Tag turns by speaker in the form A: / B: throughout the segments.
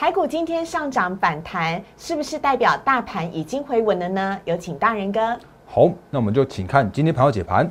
A: 台股今天上涨反弹，是不是代表大盘已经回稳了呢？有请大人哥。
B: 好，那我们就请看今天盘后解盘。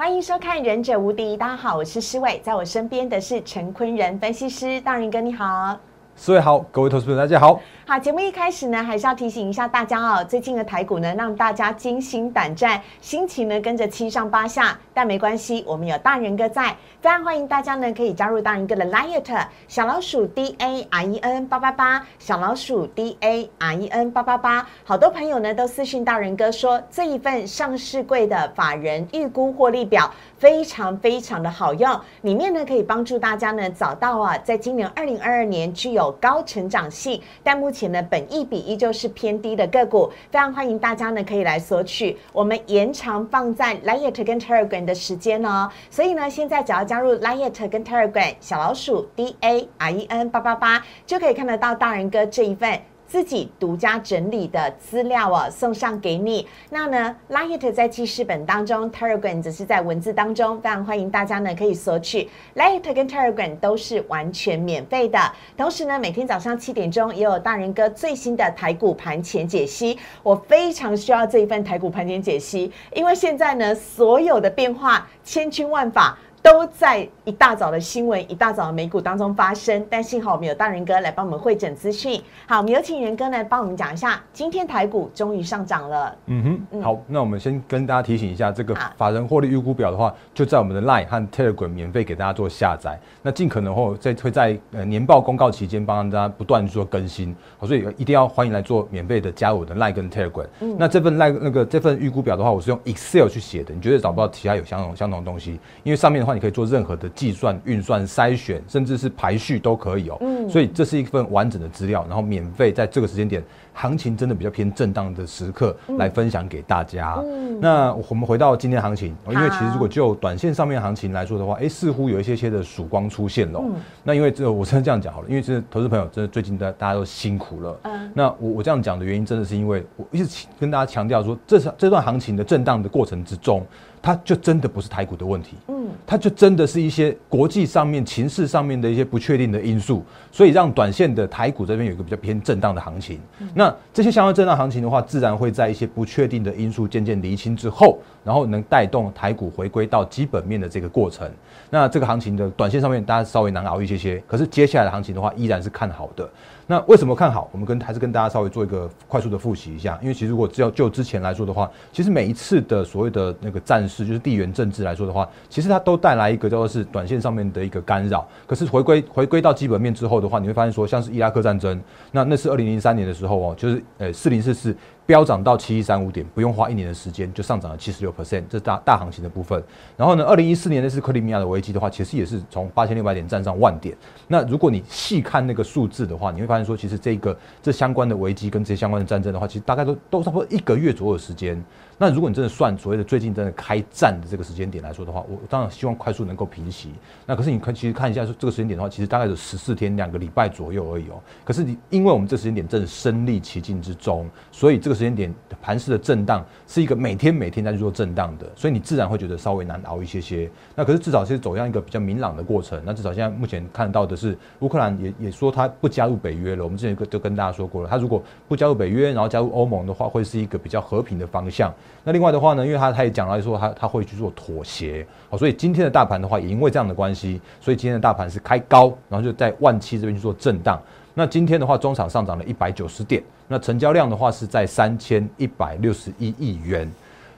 A: 欢迎收看《忍者无敌》，大家好，我是施伟，在我身边的是陈坤仁分析师，大仁哥你好，
B: 施伟好，各位投资朋友大家好。
A: 好，节目一开始呢，还是要提醒一下大家哦，最近的台股呢，让大家惊心胆战，心情呢跟着七上八下，但没关系，我们有大人哥在，非常欢迎大家呢可以加入大人哥的 Liet 小老鼠 D A R E N 八八八，小老鼠 D A R E N 八八八，好多朋友呢都私讯大人哥说，这一份上市柜的法人预估获利表非常非常的好用，里面呢可以帮助大家呢找到啊，在今年二零二二年具有高成长性，但目前且呢，本一比依旧是偏低的个股，非常欢迎大家呢可以来索取。我们延长放在 Liet 跟 Telegram 的时间哦，所以呢，现在只要加入 Liet 跟 Telegram 小老鼠 D A R E N 八八八，就可以看得到大人哥这一份。自己独家整理的资料哦，送上给你。那呢，Light 在记事本当中，Telegram 只是在文字当中，非常欢迎大家呢可以索取。Light 跟 Telegram 都是完全免费的。同时呢，每天早上七点钟也有大人哥最新的台股盘前解析。我非常需要这一份台股盘前解析，因为现在呢，所有的变化千军万法。都在一大早的新闻、一大早的美股当中发生，但幸好我们有大人哥来帮我们会诊资讯。好，我们有请仁哥来帮我们讲一下，今天台股终于上涨了。
B: 嗯哼，好，那我们先跟大家提醒一下，这个法人获利预估表的话，就在我们的 Line 和 Telegram 免费给大家做下载。那尽可能后在会在呃年报公告期间帮大家不断做更新，好所以一定要欢迎来做免费的加入我的 Line 跟 Telegram。嗯那这份 Line 那个这份预估表的话，我是用 Excel 去写的，你绝对找不到其他有相同相同的东西，因为上面的话。你可以做任何的计算、运算、筛选，甚至是排序都可以哦。嗯，所以这是一份完整的资料，然后免费在这个时间点，行情真的比较偏震荡的时刻来分享给大家。嗯，那我们回到今天行情，因为其实如果就短线上面行情来说的话，哎，似乎有一些些的曙光出现了。那因为这我真的这样讲好了，因为这投资朋友真的最近的大家都辛苦了。嗯，那我我这样讲的原因，真的是因为我一直跟大家强调说，这这段行情的震荡的过程之中。它就真的不是台股的问题，嗯，它就真的是一些国际上面情势上面的一些不确定的因素，所以让短线的台股这边有一个比较偏震荡的行情。那那这些相关震荡行情的话，自然会在一些不确定的因素渐渐厘清之后，然后能带动台股回归到基本面的这个过程。那这个行情的短线上面，大家稍微难熬一些些，可是接下来的行情的话，依然是看好的。那为什么看好？我们跟还是跟大家稍微做一个快速的复习一下，因为其实如果只要就之前来说的话，其实每一次的所谓的那个战事，就是地缘政治来说的话，其实它都带来一个叫做是短线上面的一个干扰。可是回归回归到基本面之后的话，你会发现说，像是伊拉克战争，那那是二零零三年的时候哦，就是呃四零四四。飙涨到七一三五点，不用花一年的时间就上涨了七十六 percent，这大大行情的部分。然后呢，二零一四年那是克里米亚的危机的话，其实也是从八千六百点站上万点。那如果你细看那个数字的话，你会发现说，其实这个这相关的危机跟这些相关的战争的话，其实大概都都差不多一个月左右的时间。那如果你真的算所谓的最近真的开战的这个时间点来说的话，我当然希望快速能够平息。那可是你看，其实看一下说这个时间点的话，其实大概有十四天两个礼拜左右而已哦。可是你因为我们这时间点正身历其境之中，所以这个时间点盘势的震荡是一个每天每天在去做震荡的，所以你自然会觉得稍微难熬一些些。那可是至少是走向一个比较明朗的过程。那至少现在目前看到的是，乌克兰也也说他不加入北约了。我们之前就跟大家说过了，他如果不加入北约，然后加入欧盟的话，会是一个比较和平的方向。那另外的话呢，因为他他也讲到说他他会去做妥协，好，所以今天的大盘的话，也因为这样的关系，所以今天的大盘是开高，然后就在万七这边去做震荡。那今天的话，中场上涨了一百九十点，那成交量的话是在三千一百六十一亿元。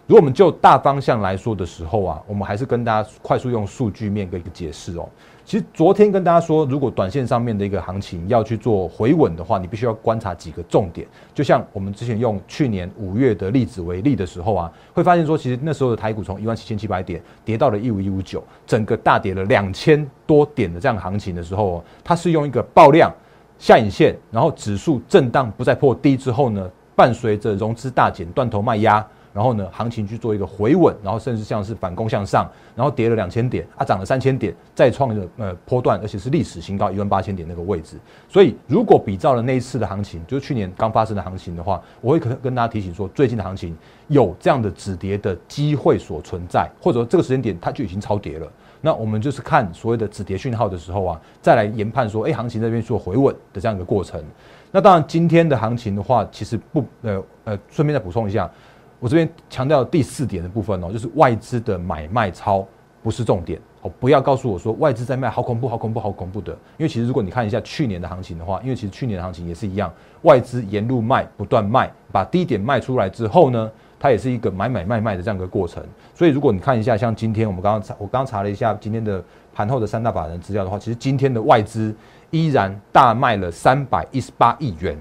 B: 如果我们就大方向来说的时候啊，我们还是跟大家快速用数据面的一个解释哦。其实昨天跟大家说，如果短线上面的一个行情要去做回稳的话，你必须要观察几个重点。就像我们之前用去年五月的例子为例的时候啊，会发现说，其实那时候的台股从一万七千七百点跌到了一五一五九，整个大跌了两千多点的这样行情的时候哦，它是用一个爆量下影线，然后指数震荡不再破低之后呢，伴随着融资大减、断头卖压。然后呢，行情去做一个回稳，然后甚至像是反攻向上，然后跌了两千点，啊，涨了三千点，再创了呃波段，而且是历史新高一万八千点那个位置。所以如果比照了那一次的行情，就是去年刚发生的行情的话，我会可跟大家提醒说，最近的行情有这样的止跌的机会所存在，或者说这个时间点它就已经超跌了。那我们就是看所谓的止跌讯号的时候啊，再来研判说，哎，行情这边做回稳的这样一个过程。那当然，今天的行情的话，其实不呃呃，顺便再补充一下，我这边强调第四点的部分哦，就是外资的买卖超不是重点哦，不要告诉我说外资在卖，好恐怖，好恐怖，好恐怖的。因为其实如果你看一下去年的行情的话，因为其实去年的行情也是一样，外资沿路卖，不断卖，把低点卖出来之后呢，它也是一个买买卖卖的这样一个过程。所以如果你看一下，像今天我们刚刚查，我刚刚查了一下今天的盘后的三大法人资料的话，其实今天的外资。依然大卖了三百一十八亿元，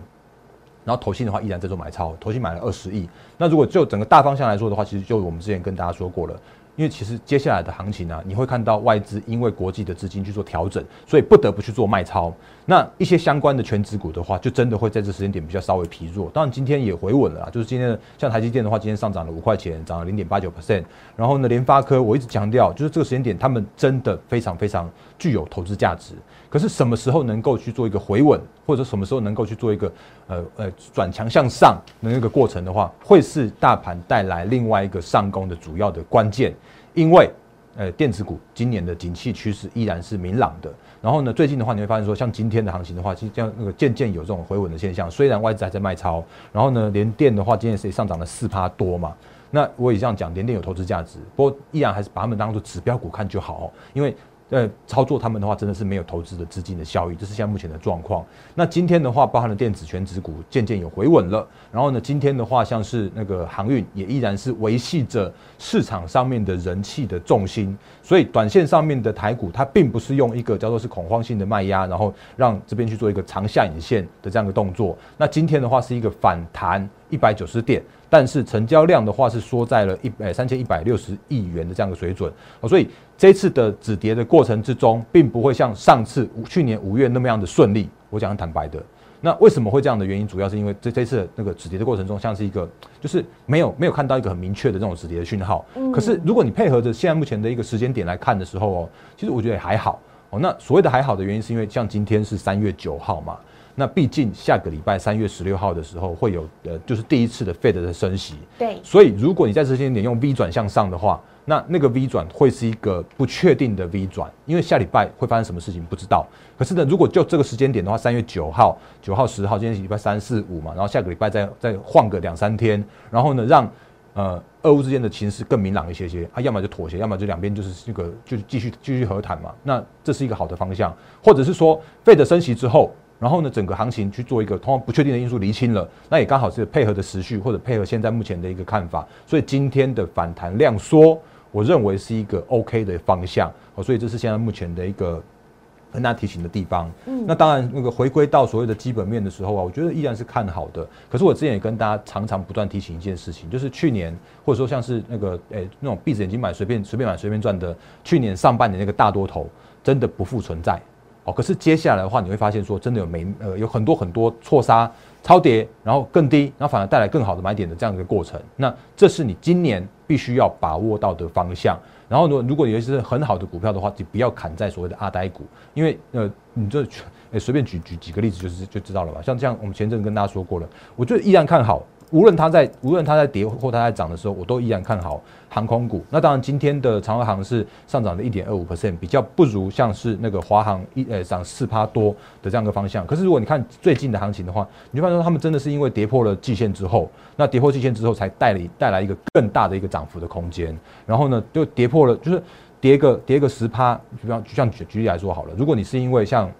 B: 然后投信的话依然在做买超，投信买了二十亿。那如果就整个大方向来说的话，其实就我们之前跟大家说过了。因为其实接下来的行情呢，你会看到外资因为国际的资金去做调整，所以不得不去做卖超。那一些相关的全职股的话，就真的会在这时间点比较稍微疲弱。当然今天也回稳了，就是今天像台积电的话，今天上涨了五块钱，涨了零点八九 percent。然后呢，联发科我一直强调，就是这个时间点他们真的非常非常具有投资价值。可是什么时候能够去做一个回稳，或者什么时候能够去做一个呃呃转强向上的那个过程的话，会是大盘带来另外一个上攻的主要的关键。因为，呃，电子股今年的景气趋势依然是明朗的。然后呢，最近的话，你会发现说，像今天的行情的话，其实像那个渐渐有这种回稳的现象。虽然外资还在卖超，然后呢，连电的话，今天是上涨了四趴多嘛。那我也这样讲，连电有投资价值，不过依然还是把它们当做指标股看就好，因为。呃，操作他们的话，真的是没有投资的资金的效益，这是现在目前的状况。那今天的话，包含了电子全指股渐渐有回稳了。然后呢，今天的话，像是那个航运也依然是维系着市场上面的人气的重心。所以，短线上面的台股，它并不是用一个叫做是恐慌性的卖压，然后让这边去做一个长下影线的这样的动作。那今天的话，是一个反弹一百九十点。但是成交量的话是缩在了一百三千一百六十亿元的这样的水准哦，所以这次的止跌的过程之中，并不会像上次去年五月那么样的顺利。我讲很坦白的，那为什么会这样的原因，主要是因为这这次那个止跌的过程中，像是一个就是没有没有看到一个很明确的这种止跌的讯号。可是如果你配合着现在目前的一个时间点来看的时候哦，其实我觉得也还好哦。那所谓的还好的原因，是因为像今天是三月九号嘛。那毕竟下个礼拜三月十六号的时候会有呃，就是第一次的 Fed 的升息。
A: 对。
B: 所以如果你在这些点用 V 转向上的话，那那个 V 转会是一个不确定的 V 转，因为下礼拜会发生什么事情不知道。可是呢，如果就这个时间点的话，三月九号、九号、十号，今天礼拜三四五嘛，然后下个礼拜再再换个两三天，然后呢，让呃俄乌之间的情势更明朗一些些，啊，要么就妥协，要么就两边就是这个就是继续继续和谈嘛。那这是一个好的方向，或者是说 Fed 升息之后。然后呢，整个行情去做一个通常不确定的因素厘清了，那也刚好是配合的时序，或者配合现在目前的一个看法，所以今天的反弹量缩，我认为是一个 OK 的方向。哦，所以这是现在目前的一个跟大家提醒的地方。嗯，那当然，那个回归到所谓的基本面的时候啊，我觉得依然是看好的。可是我之前也跟大家常常不断提醒一件事情，就是去年或者说像是那个诶那种闭着眼睛买随便随便买随便赚的，去年上半年那个大多头真的不复存在。哦，可是接下来的话，你会发现说，真的有没呃有很多很多错杀、超跌，然后更低，然后反而带来更好的买点的这样一个过程。那这是你今年必须要把握到的方向。然后呢，如果有一些很好的股票的话，就不要砍在所谓的阿呆股，因为呃，你这诶随便举举几个例子就是就知道了吧。像这样，我们前阵跟大家说过了，我就依然看好。无论它在无论它在跌或它在涨的时候，我都依然看好航空股。那当然，今天的长航是上涨了一点二五 percent，比较不如像是那个华航一呃涨四趴多的这样一个方向。可是如果你看最近的行情的话，你就发现说他们真的是因为跌破了季线之后，那跌破季线之后才带了带来一个更大的一个涨幅的空间。然后呢，就跌破了，就是跌个跌个十趴，就像就像举举例来说好了，如果你是因为像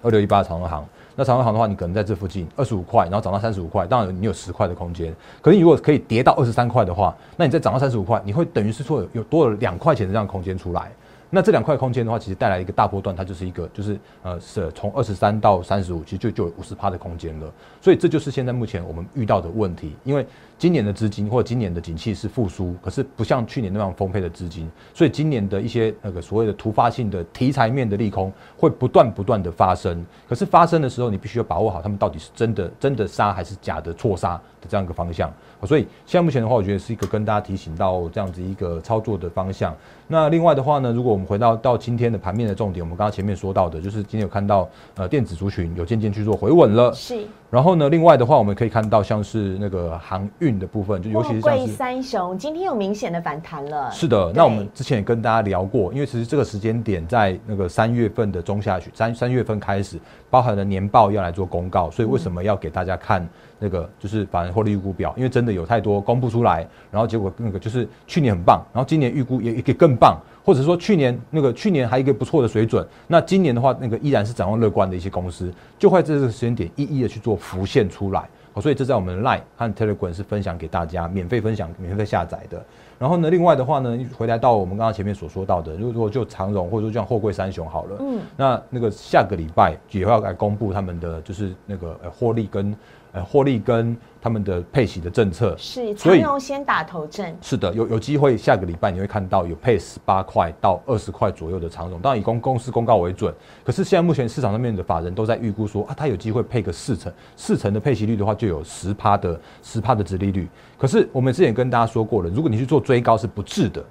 B: 二六一八长航。那长荣行的话，你可能在这附近二十五块，然后涨到三十五块，当然你有十块的空间。可是如果可以跌到二十三块的话，那你再涨到三十五块，你会等于是说有多了两块钱的这样空间出来。那这两块空间的话，其实带来一个大波段，它就是一个就是呃是从二十三到三十五，其实就就有五十趴的空间了。所以这就是现在目前我们遇到的问题，因为今年的资金或者今年的景气是复苏，可是不像去年那样丰沛的资金，所以今年的一些那个所谓的突发性的题材面的利空会不断不断的发生。可是发生的时候，你必须要把握好他们到底是真的真的杀还是假的错杀的这样一个方向。所以现在目前的话，我觉得是一个跟大家提醒到这样子一个操作的方向。那另外的话呢，如果我们回到到今天的盘面的重点，我们刚刚前面说到的，就是今天有看到呃电子族群有渐渐去做回稳了。
A: 是。
B: 然后呢，另外的话，我们可以看到像是那个航运的部分，就尤其是
A: 贵三雄今天有明显的反弹了。
B: 是的，那我们之前也跟大家聊过，因为其实这个时间点在那个三月份的中下旬，三三月份开始，包含了年报要来做公告，所以为什么要给大家看那个就是反正获利预估表？因为真的有太多公布出来，然后结果那个就是去年很棒，然后今年预估也也更棒。或者说去年那个去年还一个不错的水准，那今年的话，那个依然是展望乐观的一些公司，就会在这个时间点一一的去做浮现出来。好，所以这在我们 Line 和 Telegram 是分享给大家，免费分享、免费下载的。然后呢，另外的话呢，回来到我们刚刚前面所说到的，如果就长荣或者说像货柜三雄好了，嗯，那那个下个礼拜也要来公布他们的就是那个呃获利跟。呃，获利跟他们的配息的政策
A: 是长荣先打头阵，
B: 是的，有有机会下个礼拜你会看到有配十八块到二十块左右的长荣，当然以公公司公告为准。可是现在目前市场上面的法人都在预估说啊，它有机会配个四成，四成的配息率的话就有十趴的十趴的值利率。可是我们之前跟大家说过了，如果你去做追高是不智的，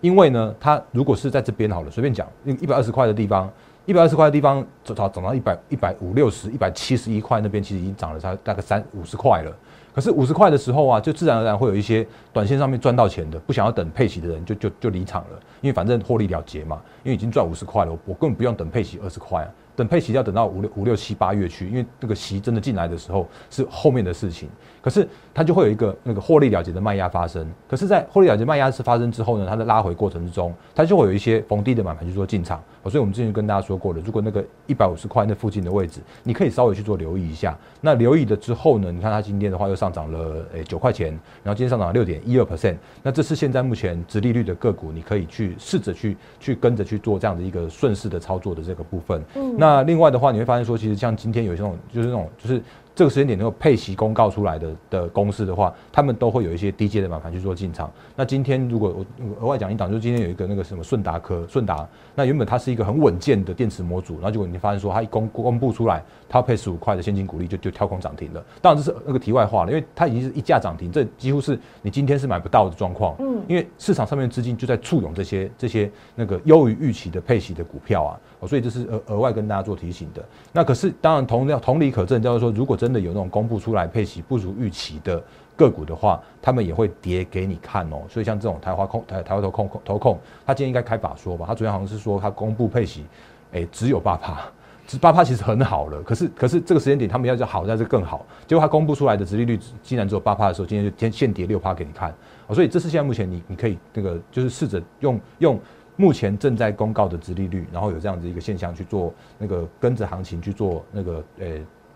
B: 因为呢，它如果是在这边好了，随便讲一百二十块的地方。一百二十块的地方，涨涨涨到一百一百五六十一百七十一块，那边其实已经涨了差大概三五十块了。可是五十块的时候啊，就自然而然会有一些短线上面赚到钱的，不想要等配息的人就就就离场了，因为反正获利了结嘛，因为已经赚五十块了，我根本不用等配息二十块啊。等配息要等到五六五六七八月去，因为那个息真的进来的时候是后面的事情。可是它就会有一个那个获利了结的卖压发生。可是，在获利了结卖压是发生之后呢，它的拉回过程之中，它就会有一些逢低的买盘去做进场。所以我们之前跟大家说过了，如果那个一百五十块那附近的位置，你可以稍微去做留意一下。那留意了之后呢，你看它今天的话又上涨了诶九块钱，然后今天上涨了六点一二 percent。那这是现在目前直利率的个股，你可以去试着去去跟着去做这样的一个顺势的操作的这个部分。嗯，那。另外的话，你会发现说，其实像今天有些种，就是那种，就是这个时间点能够配息公告出来的的公司的话，他们都会有一些低阶的买盘去做进场。那今天如果我额外讲一档，就是今天有一个那个什么顺达科，顺达，那原本它是一个很稳健的电池模组，然后结果你发现说，它一公公布出来，它配十五块的现金股利，就就跳空涨停了。当然这是那个题外话了，因为它已经是一价涨停，这几乎是你今天是买不到的状况。嗯，因为市场上面的资金就在簇拥这些这些那个优于预期的配息的股票啊。哦，所以这是额额外跟大家做提醒的。那可是当然同样同理可证，就是说，如果真的有那种公布出来配息不如预期的个股的话，他们也会跌给你看哦。所以像这种台华控、台台湾投控、投控，他今天应该开法说吧？他昨天好像是说他公布配息，哎，只有八趴，只八趴其实很好了。可是可是这个时间点他们要就好，在这更好。结果他公布出来的殖利率竟然只有八趴的时候，今天就先现跌六趴给你看。哦，所以这是现在目前你你可以那个就是试着用用。目前正在公告的殖利率，然后有这样子一个现象去做那个跟着行情去做那个呃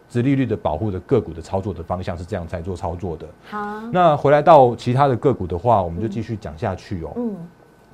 B: 殖利率的保护的个股的操作的方向是这样在做操作的。
A: 好，
B: 那回来到其他的个股的话，我们就继续讲下去哦。嗯，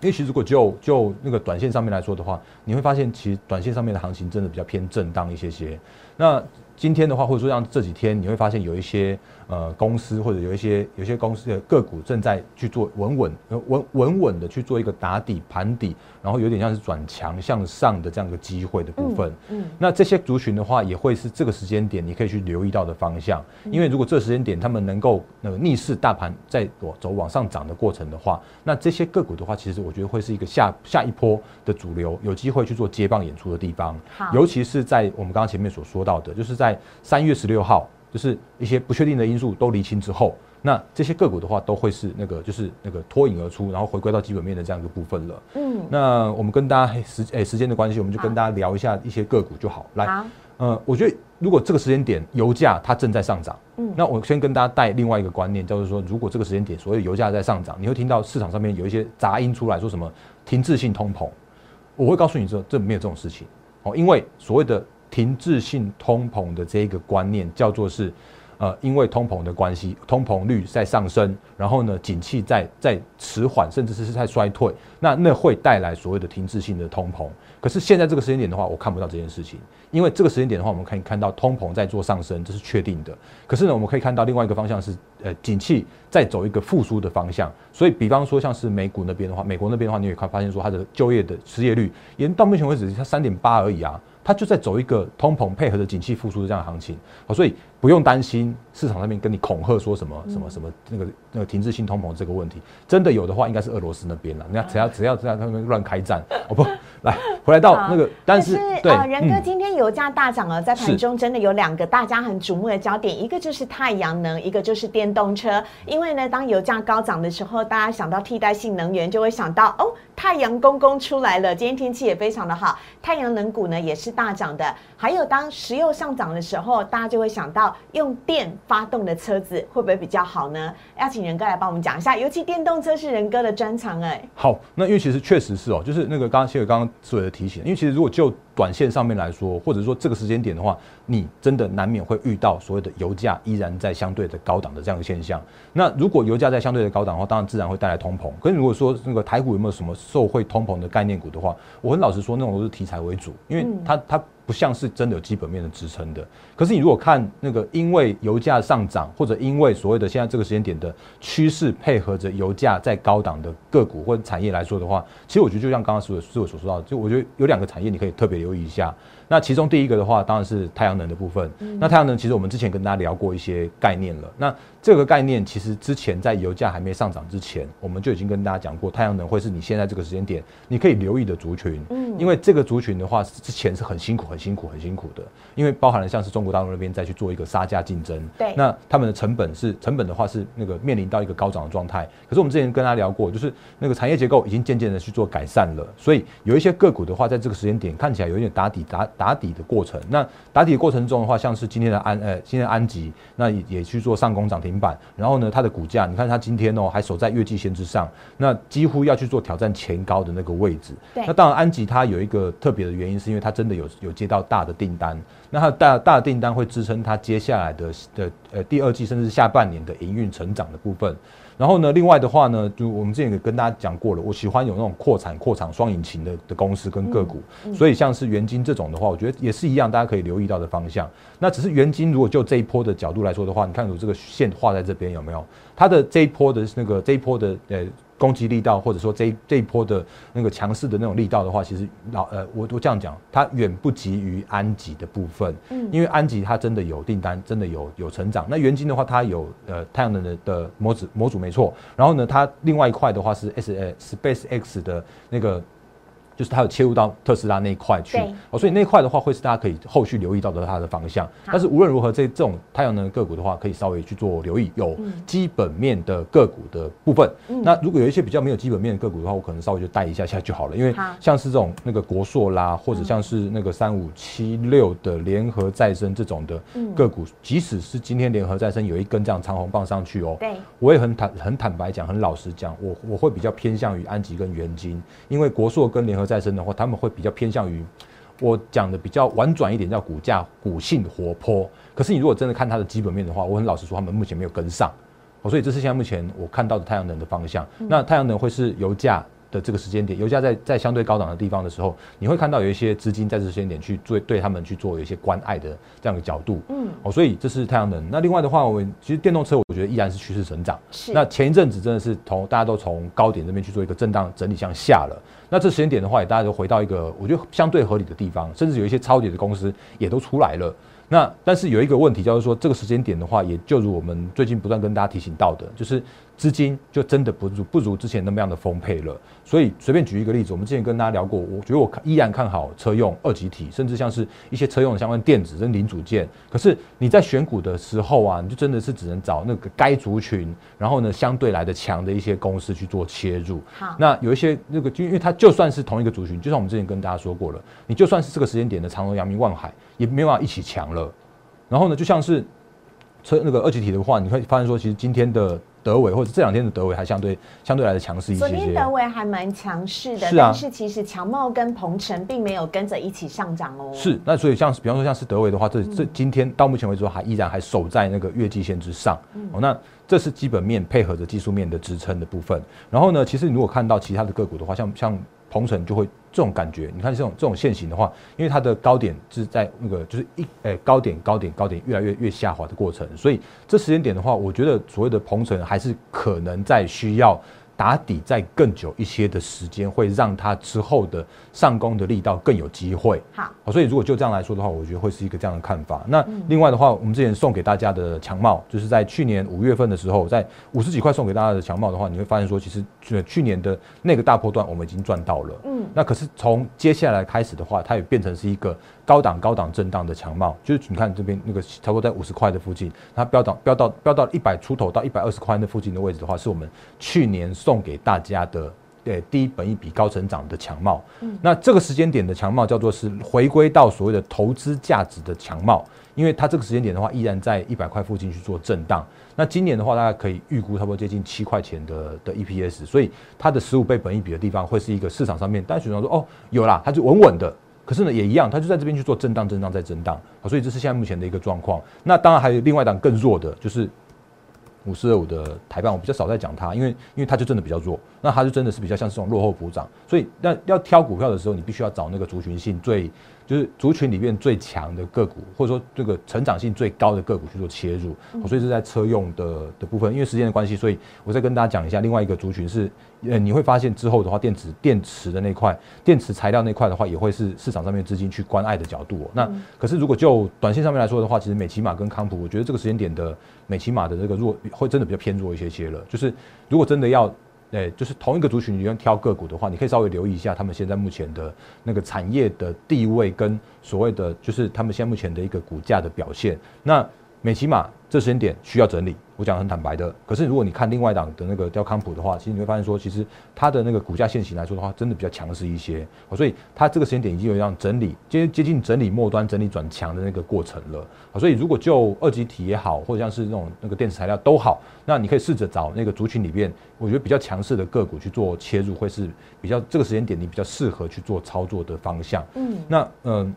B: 因为其实如果就就那个短线上面来说的话，你会发现其实短线上面的行情真的比较偏震荡一些些。那今天的话，或者说像这几天，你会发现有一些。呃，公司或者有一些有些公司的个股正在去做稳稳稳稳稳的去做一个打底盘底，然后有点像是转强向上的这样一个机会的部分。嗯，那这些族群的话，也会是这个时间点你可以去留意到的方向。因为如果这时间点他们能够那个逆势大盘在走往上涨的过程的话，那这些个股的话，其实我觉得会是一个下下一波的主流，有机会去做接棒演出的地方。
A: 好，
B: 尤其是在我们刚刚前面所说到的，就是在三月十六号。就是一些不确定的因素都厘清之后，那这些个股的话都会是那个就是那个脱颖而出，然后回归到基本面的这样一个部分了。嗯，那我们跟大家时诶时间的关系，我们就跟大家聊一下一些个股就好。来，呃，我觉得如果这个时间点油价它正在上涨，嗯，那我先跟大家带另外一个观念，就是说，如果这个时间点所有油价在上涨，你会听到市场上面有一些杂音出来说什么停滞性通膨，我会告诉你说，这没有这种事情哦，因为所谓的。停滞性通膨的这一个观念叫做是，呃，因为通膨的关系，通膨率在上升，然后呢，景气在在迟缓，甚至是是在衰退，那那会带来所谓的停滞性的通膨。可是现在这个时间点的话，我看不到这件事情，因为这个时间点的话，我们可以看到通膨在做上升，这是确定的。可是呢，我们可以看到另外一个方向是，呃，景气在走一个复苏的方向。所以，比方说像是美股那边的话，美国那边的话，你也看发现说它的就业的失业率，也到目前为止才三点八而已啊。它就在走一个通膨配合着景气复苏的这样的行情，好，所以不用担心市场上面跟你恐吓说什么什么什么那个那个停滞性通膨这个问题，真的有的话，应该是俄罗斯那边了。你看，只要只要在他们乱开战，哦不，来回来到那个，但是
A: 对，仁哥今天油价大涨了，在盘中真的有两个大家很瞩目的焦点，一个就是太阳能，一个就是电动车。因为呢，当油价高涨的时候，大家想到替代性能源，就会想到哦。太阳公公出来了，今天天气也非常的好，太阳能股呢也是大涨的。还有当石油上涨的时候，大家就会想到用电发动的车子会不会比较好呢？要请仁哥来帮我们讲一下，尤其电动车是仁哥的专长哎。
B: 好，那因为其实确实是哦，就是那个刚刚谢伟刚刚思维的提醒，因为其实如果就短线上面来说，或者说这个时间点的话，你真的难免会遇到所谓的油价依然在相对的高档的这样的现象。那如果油价在相对的高档的话，当然自然会带来通膨。可是如果说那个台股有没有什么受惠通膨的概念股的话，我很老实说，那种都是题材为主，因为它它。不像是真的有基本面的支撑的。可是你如果看那个，因为油价上涨，或者因为所谓的现在这个时间点的趋势配合着油价在高档的个股或者产业来说的话，其实我觉得就像刚刚所有所所说到的，就我觉得有两个产业你可以特别留意一下。那其中第一个的话，当然是太阳能的部分。那太阳能其实我们之前跟大家聊过一些概念了。那这个概念其实之前在油价还没上涨之前，我们就已经跟大家讲过，太阳能会是你现在这个时间点你可以留意的族群。嗯，因为这个族群的话，之前是很辛苦、很辛苦、很辛苦的，因为包含了像是中国大陆那边再去做一个杀价竞争。
A: 对，
B: 那他们的成本是成本的话是那个面临到一个高涨的状态。可是我们之前跟大家聊过，就是那个产业结构已经渐渐的去做改善了，所以有一些个股的话，在这个时间点看起来有一点打底、打打底的过程。那打底的过程中的话，像是今天的安呃，今天安吉，那也也去做上攻涨停板，然后呢，它的股价，你看它今天哦还守在月季线之上，那几乎要去做挑战前高的那个位置。那当然安吉它有一个特别的原因，是因为它真的有有接到大的订单，那它大大的订单会支撑它接下来的的呃第二季甚至下半年的营运成长的部分。然后呢，另外的话呢，就我们之前也跟大家讲过了，我喜欢有那种扩产、扩厂双引擎的的公司跟个股，所以像是元金这种的话，我觉得也是一样，大家可以留意到的方向。那只是元金，如果就这一波的角度来说的话，你看有这个线画在这边有没有？它的这一波的那个这一波的呃。攻击力道，或者说这这一波的那个强势的那种力道的话，其实老呃，我我这样讲，它远不及于安吉的部分，嗯，因为安吉它真的有订单，真的有有成长。那元晶的话，它有呃太阳能的的模组模组没错，然后呢，它另外一块的话是 S S Space X 的那个。就是它有切入到特斯拉那一块去，哦，所以那块的话会是大家可以后续留意到的它的方向。但是无论如何，这这种太阳能个股的话，可以稍微去做留意，有基本面的个股的部分。那如果有一些比较没有基本面的个股的话，我可能稍微就带一下下就好了。因为像是这种那个国硕啦，或者像是那个三五七六的联合再生这种的个股，即使是今天联合再生有一根这样长红棒上去哦，
A: 对，
B: 我也很坦很坦白讲，很老实讲，我我会比较偏向于安吉跟元金，因为国硕跟联合。再生的话，他们会比较偏向于我讲的比较婉转一点，叫股价股性活泼。可是你如果真的看它的基本面的话，我很老实说，他们目前没有跟上。所以这是现在目前我看到的太阳能的方向。那太阳能会是油价。的这个时间点，油价在在相对高档的地方的时候，你会看到有一些资金在这时间点去做对他们去做有一些关爱的这样的角度，嗯，哦，所以这是太阳能。那另外的话，我们其实电动车，我觉得依然是趋势成长。
A: 是。
B: 那前一阵子真的是从大家都从高点这边去做一个震荡整理向下了。那这时间点的话，也大家都回到一个我觉得相对合理的地方，甚至有一些超跌的公司也都出来了。那但是有一个问题，就是说这个时间点的话，也就如我们最近不断跟大家提醒到的，就是资金就真的不如不如之前那么样的丰沛了。所以随便举一个例子，我们之前跟大家聊过，我觉得我依然看好车用二级体，甚至像是一些车用的相关电子跟零组件。可是你在选股的时候啊，你就真的是只能找那个该族群，然后呢相对来的强的一些公司去做切入。
A: 好，
B: 那有一些那个，就因为它就算是同一个族群，就像我们之前跟大家说过了，你就算是这个时间点的长隆、阳明、望海，也没有办法一起强了。然后呢，就像是车那个二级体的话，你会发现说，其实今天的。德伟或者这两天的德伟还相对相对来的强势一些。昨
A: 天德伟还蛮强势的，但是其实强茂跟鹏程并没有跟着一起上涨哦。
B: 是，那所以像比方说像是德伟的话，这这今天到目前为止还依然还守在那个月季线之上。哦，那这是基本面配合着技术面的支撑的部分。然后呢，其实你如果看到其他的个股的话，像像。鹏程就会这种感觉，你看这种这种线型的话，因为它的高点是在那个就是一诶高点高点高点越来越越下滑的过程，所以这时间点的话，我觉得所谓的鹏程还是可能在需要。打底再更久一些的时间，会让它之后的上攻的力道更有机会。
A: 好，
B: 所以如果就这样来说的话，我觉得会是一个这样的看法。那另外的话，我们之前送给大家的强帽，就是在去年五月份的时候，在五十几块送给大家的强帽的话，你会发现说，其实去去年的那个大波段我们已经赚到了。嗯，那可是从接下来开始的话，它也变成是一个。高档高档震荡的强貌，就是你看这边那个差不多在五十块的附近，它飙到飙到飙到一百出头到一百二十块那附近的位置的话，是我们去年送给大家的对低本一比高成长的强貌。嗯，那这个时间点的强貌叫做是回归到所谓的投资价值的强貌，因为它这个时间点的话依然在一百块附近去做震荡。那今年的话，大家可以预估差不多接近七块钱的的 EPS，所以它的十五倍本一比的地方会是一个市场上面单纯说哦有啦，它就稳稳的。可是呢，也一样，它就在这边去做震荡、震荡再震荡，好，所以这是现在目前的一个状况。那当然还有另外一档更弱的，就是五四二五的台办，我比较少在讲它，因为因为它就真的比较弱，那它就真的是比较像这种落后补涨。所以那要挑股票的时候，你必须要找那个族群性最。就是族群里面最强的个股，或者说这个成长性最高的个股去做切入，所以是在车用的的部分。因为时间的关系，所以我再跟大家讲一下另外一个族群是，呃，你会发现之后的话，电子电池的那块，电池材料那块的话，也会是市场上面资金去关爱的角度。那可是如果就短线上面来说的话，其实美骑马跟康普，我觉得这个时间点的美骑马的这个弱，会真的比较偏弱一些些了。就是如果真的要。对，就是同一个族群你用挑个股的话，你可以稍微留意一下他们现在目前的那个产业的地位跟所谓的就是他们现在目前的一个股价的表现。那美骑马这时间点需要整理。我讲很坦白的，可是如果你看另外档的那个雕康普的话，其实你会发现说，其实它的那个股价线型来说的话，真的比较强势一些。所以它这个时间点已经有一样整理，接接近整理末端整理转强的那个过程了。所以如果就二级体也好，或者像是那种那个电子材料都好，那你可以试着找那个族群里面，我觉得比较强势的个股去做切入，会是比较这个时间点你比较适合去做操作的方向。嗯，那嗯。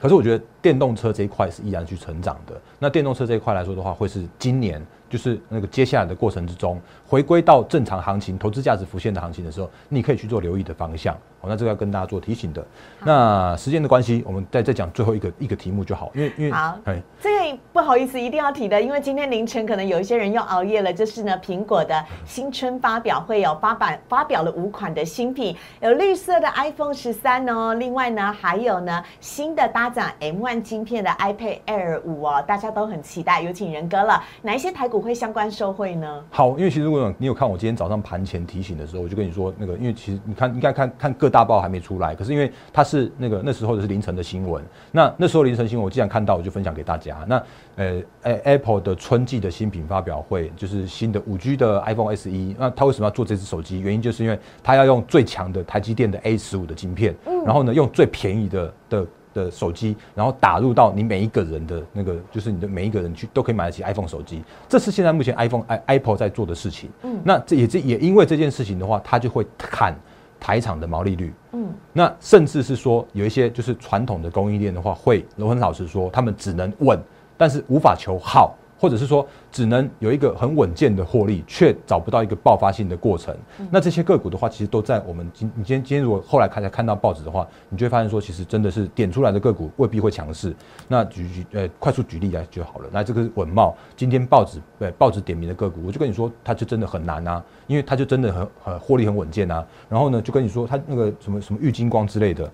B: 可是我觉得电动车这一块是依然去成长的。那电动车这一块来说的话，会是今年就是那个接下来的过程之中，回归到正常行情、投资价值浮现的行情的时候，你可以去做留意的方向。好，那这个要跟大家做提醒的。那时间的关系，我们再再讲最后一个一个题目就好，因为因为
A: 好，哎，这个不好意思，一定要提的，因为今天凌晨可能有一些人又熬夜了。就是呢，苹果的新春发表会有发版发表了五款的新品，有绿色的 iPhone 十三哦，另外呢还有呢新的搭载 M1 晶片的 iPad Air 五哦，大家都很期待。有请仁哥了，哪一些台股会相关受惠呢？
B: 好，因为其实如果你有看我今天早上盘前提醒的时候，我就跟你说那个，因为其实你看应该看看各。大报还没出来，可是因为它是那个那时候的是凌晨的新闻，那那时候凌晨新闻我既然看到，我就分享给大家。那呃，Apple 的春季的新品发表会，就是新的五 G 的 iPhone SE，那它为什么要做这只手机？原因就是因为它要用最强的台积电的 A 十五的晶片，然后呢，用最便宜的的的手机，然后打入到你每一个人的那个，就是你的每一个人去都可以买得起 iPhone 手机。这是现在目前 iPhone i Apple 在做的事情。嗯，那这也这也因为这件事情的话，它就会砍。台厂的毛利率，嗯，那甚至是说有一些就是传统的供应链的话，会罗恒老师说，他们只能问，但是无法求好。或者是说，只能有一个很稳健的获利，却找不到一个爆发性的过程。那这些个股的话，其实都在我们今你今天今天如果后来看才看到报纸的话，你就会发现说，其实真的是点出来的个股未必会强势。那举举呃，快速举例来就好了。那这个稳茂今天报纸对报纸点名的个股，我就跟你说，它就真的很难啊，因为它就真的很很获利很稳健啊。然后呢，就跟你说，它那个什么什么玉金光之类的，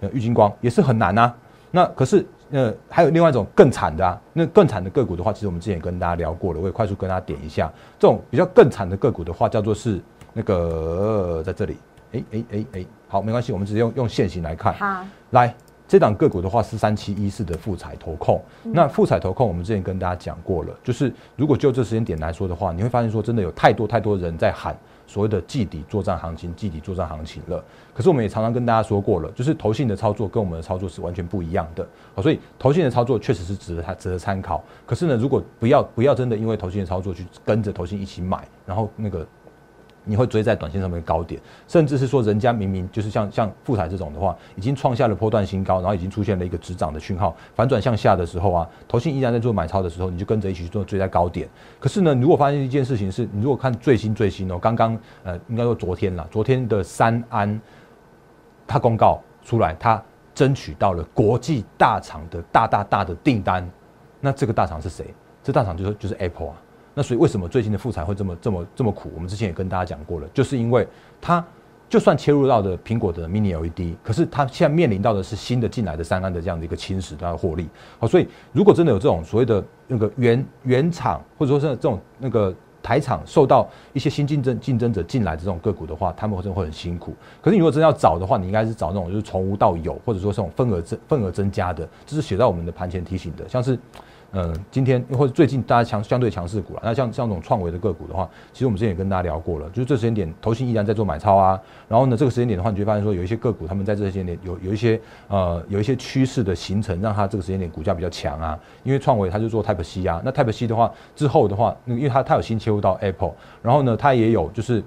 B: 呃，玉金光也是很难啊。那可是。那还有另外一种更惨的啊，那更惨的个股的话，其实我们之前也跟大家聊过了，我也快速跟大家点一下。这种比较更惨的个股的话，叫做是那个在这里，哎哎哎哎，好，没关系，我们直接用用线形来看。
A: 好，
B: 来这档个股的话是三七一四的富彩投控。那富彩投控，我们之前跟大家讲过了，就是如果就这时间点来说的话，你会发现说真的有太多太多人在喊所谓的季底作战行情、季底作战行情了。可是我们也常常跟大家说过了，就是投信的操作跟我们的操作是完全不一样的。好，所以投信的操作确实是值得它值得参考。可是呢，如果不要不要真的因为投信的操作去跟着投信一起买，然后那个。你会追在短线上面的高点，甚至是说人家明明就是像像富彩这种的话，已经创下了波段新高，然后已经出现了一个止涨的讯号，反转向下的时候啊，投信依然在做买超的时候，你就跟着一起去做追在高点。可是呢，如果发现一件事情是，你如果看最新最新哦，刚刚呃应该说昨天了，昨天的三安，他公告出来，他争取到了国际大厂的大大大的订单，那这个大厂是谁？这大厂就是就是 Apple 啊。那所以为什么最近的复彩会这么这么这么苦？我们之前也跟大家讲过了，就是因为它就算切入到的苹果的 Mini LED，可是它现在面临到的是新的进来的三安的这样的一个侵蚀它的获利。好，所以如果真的有这种所谓的那个原原厂或者说是这种那个台厂受到一些新竞争竞争者进来这种个股的话，他们真的会很辛苦。可是你如果真的要找的话，你应该是找那种就是从无到有，或者说这种份额增份额增加的，这是写在我们的盘前提醒的，像是。嗯，今天或者最近大家强相对强势股了，那像像这种创维的个股的话，其实我们之前也跟大家聊过了，就是这时间点投信依然在做买超啊，然后呢这个时间点的话，你就发现说有一些个股他们在这时间点有有一些呃有一些趋势的形成，让它这个时间点股价比较强啊，因为创维它就做 Type C 啊，那 Type C 的话之后的话，那因为它它有新切入到 Apple，然后呢它也有就是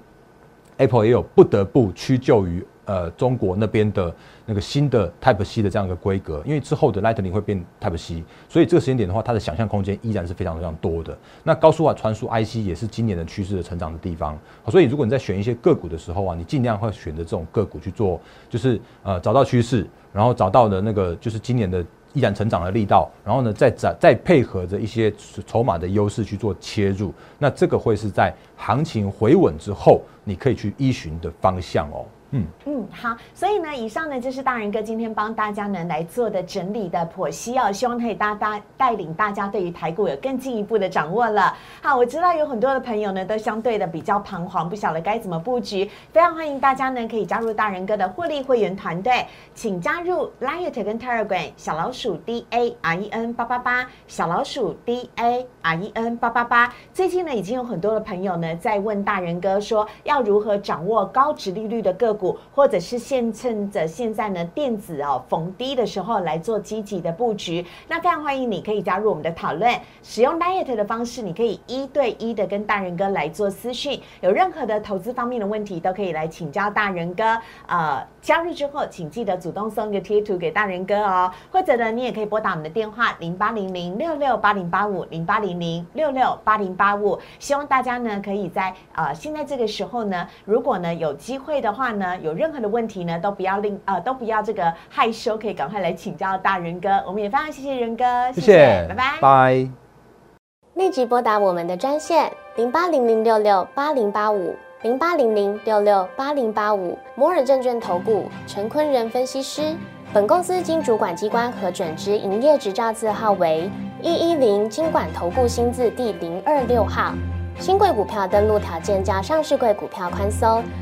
B: Apple 也有不得不屈就于。呃，中国那边的那个新的 Type C 的这样一个规格，因为之后的 Lightning 会变 Type C，所以这个时间点的话，它的想象空间依然是非常非常多的。那高速化传输 IC 也是今年的趋势的成长的地方，所以如果你在选一些个股的时候啊，你尽量会选择这种个股去做，就是呃找到趋势，然后找到的那个就是今年的依然成长的力道，然后呢再再再配合着一些筹码的优势去做切入，那这个会是在行情回稳之后，你可以去依循的方向哦。
A: 嗯嗯，好，所以呢，以上呢就是大人哥今天帮大家呢来做的整理的剖析哦，希望可以大大带领大家对于台股有更进一步的掌握了。好，我知道有很多的朋友呢都相对的比较彷徨，不晓得该怎么布局，非常欢迎大家呢可以加入大人哥的获利会员团队，请加入 Light 跟 Telegram 小老鼠 D A R E N 八八八小老鼠 D A R E N 八八八。最近呢已经有很多的朋友呢在问大人哥说要如何掌握高值利率的个股。或者是现趁着现在呢电子哦逢低的时候来做积极的布局，那非常欢迎你可以加入我们的讨论，使用 Diet 的方式，你可以一对一的跟大人哥来做私讯，有任何的投资方面的问题都可以来请教大人哥。呃，加入之后请记得主动送一个贴图给大人哥哦，或者呢你也可以拨打我们的电话零八零零六六八零八五零八零零六六八零八五，希望大家呢可以在呃现在这个时候呢，如果呢有机会的话呢。有任何的问题呢，都不要令呃，都不要这个害羞，可以赶快来请教大人哥。我们也非常谢谢仁哥，
B: 谢谢，拜
A: 拜，
B: 拜。
C: 立即拨打我们的专线零八零零六六八零八五零八零零六六八零八五摩尔证券投顾陈坤仁分析师。本公司经主管机关核准之营业执照字号为一一零金管投顾新字第零二六号。新贵股票登录条件较上市贵股票宽松。